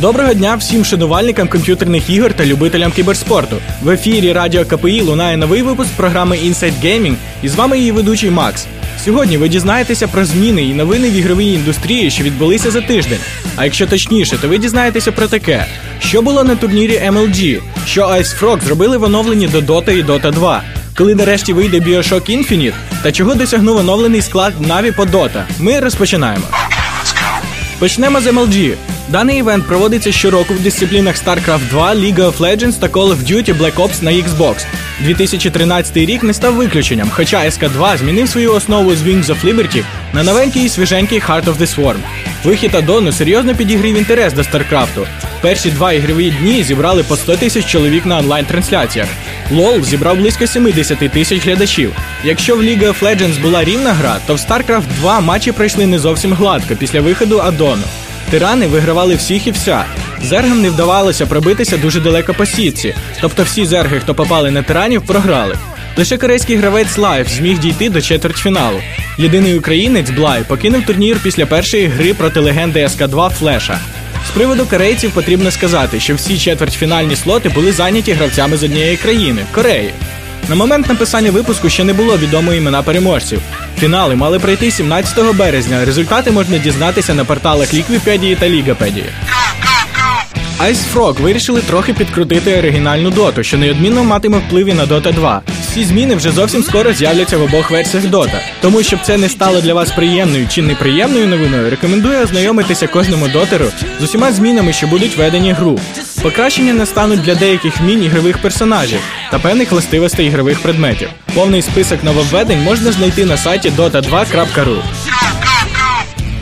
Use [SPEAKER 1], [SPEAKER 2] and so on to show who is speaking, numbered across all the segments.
[SPEAKER 1] Доброго дня всім шанувальникам комп'ютерних ігор та любителям кіберспорту. В ефірі Радіо КПІ лунає новий випуск програми Inside Gaming і з вами її ведучий Макс. Сьогодні ви дізнаєтеся про зміни і новини в ігровій індустрії, що відбулися за тиждень. А якщо точніше, то ви дізнаєтеся про таке, що було на турнірі MLG, що Ice Frog зробили в оновленні до Dota і Dota 2, коли нарешті вийде Bioshock Infinite та чого досягнув оновлений склад Na'Vi по Dota. Ми розпочинаємо. Почнемо з MLG. Даний івент проводиться щороку в дисциплінах StarCraft 2, League of Legends та Call of Duty Black Ops на Xbox. 2013 рік не став виключенням, хоча SK2 змінив свою основу з Wings of Liberty на новенький і свіженький Heart of the Swarm. Вихід Адону серйозно підігрів інтерес до StarCraft. Перші два ігрові дні зібрали по 100 тисяч чоловік на онлайн-трансляціях. LoL зібрав близько 70 тисяч глядачів. Якщо в League of Legends була рівна гра, то в StarCraft 2 матчі пройшли не зовсім гладко після виходу Адону. Тирани вигравали всіх і вся. Зергам не вдавалося пробитися дуже далеко по сітці, тобто всі зерги, хто попали на тиранів, програли. Лише корейський гравець Life зміг дійти до четвертьфіналу. Єдиний українець Bly покинув турнір після першої гри проти легенди SC2 Flash а. З приводу корейців потрібно сказати, що всі четвертьфінальні слоти були зайняті гравцями з однієї країни Кореї. На момент написання випуску ще не було відомо імена переможців. Фінали мали пройти 17 березня. Результати можна дізнатися на порталах Ліквіпедії та Лігапедії. Ice Frog вирішили трохи підкрутити оригінальну доту, що неодмінно матиме впливі на Dota 2. Всі зміни вже зовсім скоро з'являться в обох версіях Dota. Тому, щоб це не стало для вас приємною чи неприємною новиною, рекомендую ознайомитися кожному дотеру з усіма змінами, що будуть введені гру. Покращення настануть для деяких міні-ігрових персонажів та певних властивостей ігрових предметів. Повний список нововведень можна знайти на сайті dota2.ru.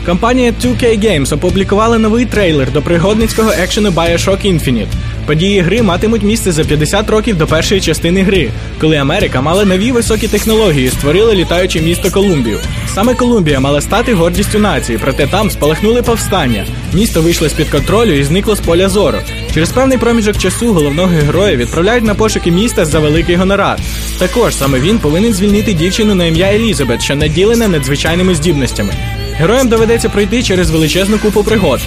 [SPEAKER 1] Компанія 2K Games опублікувала новий трейлер до пригодницького екшену Bioshock Infinite. Події гри матимуть місце за 50 років до першої частини гри, коли Америка мала нові високі технології, створила літаюче місто Колумбію. Саме Колумбія мала стати гордістю нації, проте там спалахнули повстання. Місто вийшло з під контролю і зникло з поля зору. Через певний проміжок часу головного героя відправляють на пошуки міста за великий гонорар. Також саме він повинен звільнити дівчину на ім'я Елізабет, що наділена надзвичайними здібностями. Героям доведеться пройти через величезну купу пригод.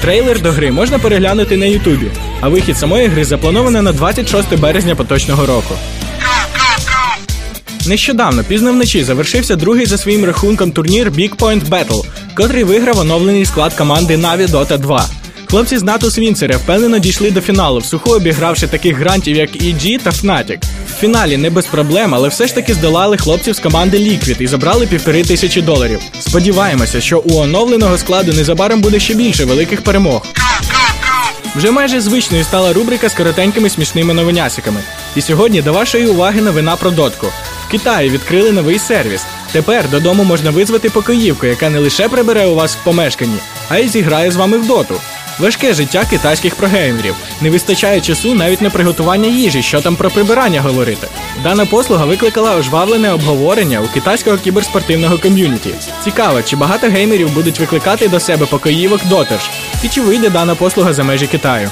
[SPEAKER 1] Трейлер до гри можна переглянути на Ютубі, а вихід самої гри заплановано на 26 березня поточного року. Нещодавно, пізно вночі, завершився другий за своїм рахунком турнір Big Point Battle, котрий виграв оновлений склад команди Na'Vi Dota 2. Хлопці з Натус Вінцера впевнено дійшли до фіналу, всухо обігравши таких грантів, як EG та Fnatic. В фіналі не без проблем, але все ж таки здолали хлопців з команди Liquid і забрали півтори тисячі доларів. Сподіваємося, що у оновленого складу незабаром буде ще більше великих перемог. Вже майже звичною стала рубрика з коротенькими смішними новинясиками. І сьогодні до вашої уваги новина про дотку. В Китаї відкрили новий сервіс. Тепер додому можна визвати покоївку, яка не лише прибере у вас в помешканні, а й зіграє з вами в доту. Важке життя китайських прогеймерів. Не вистачає часу навіть на приготування їжі, що там про прибирання говорити. Дана послуга викликала ожвавлене обговорення у китайського кіберспортивного ком'юніті. Цікаво, чи багато геймерів будуть викликати до себе покоївок дотерж, і чи вийде дана послуга за межі Китаю.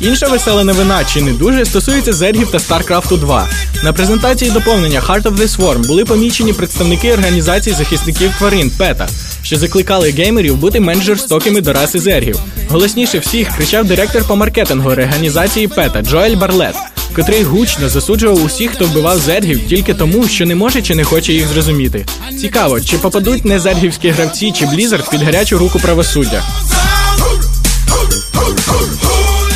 [SPEAKER 1] Інша весела новина, чи не дуже, стосується зергів та StarCraft 2. На презентації доповнення Heart of the Swarm були помічені представники організації захисників тварин PETA, що закликали геймерів бути менш жорстокими до раси зергів. Голосніше всіх кричав директор по маркетингу організації Пета Джоель Барлет, котрий гучно засуджував усіх, хто вбивав зергів тільки тому, що не може чи не хоче їх зрозуміти. Цікаво, чи попадуть не зергівські гравці чи Блізард під гарячу руку правосуддя.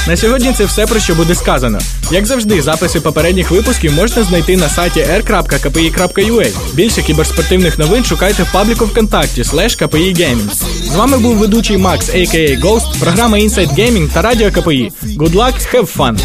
[SPEAKER 1] На сьогодні це все про що буде сказано. Як завжди, записи попередніх випусків можна знайти на сайті r.kpi.ua. Більше кіберспортивних новин шукайте в пабліку ВКонтакті slash KPI Gaming. З вами був ведучий Макс, a.k.a. Ghost, програма Inside Gaming та Радіо КПІ. Good luck, have fun!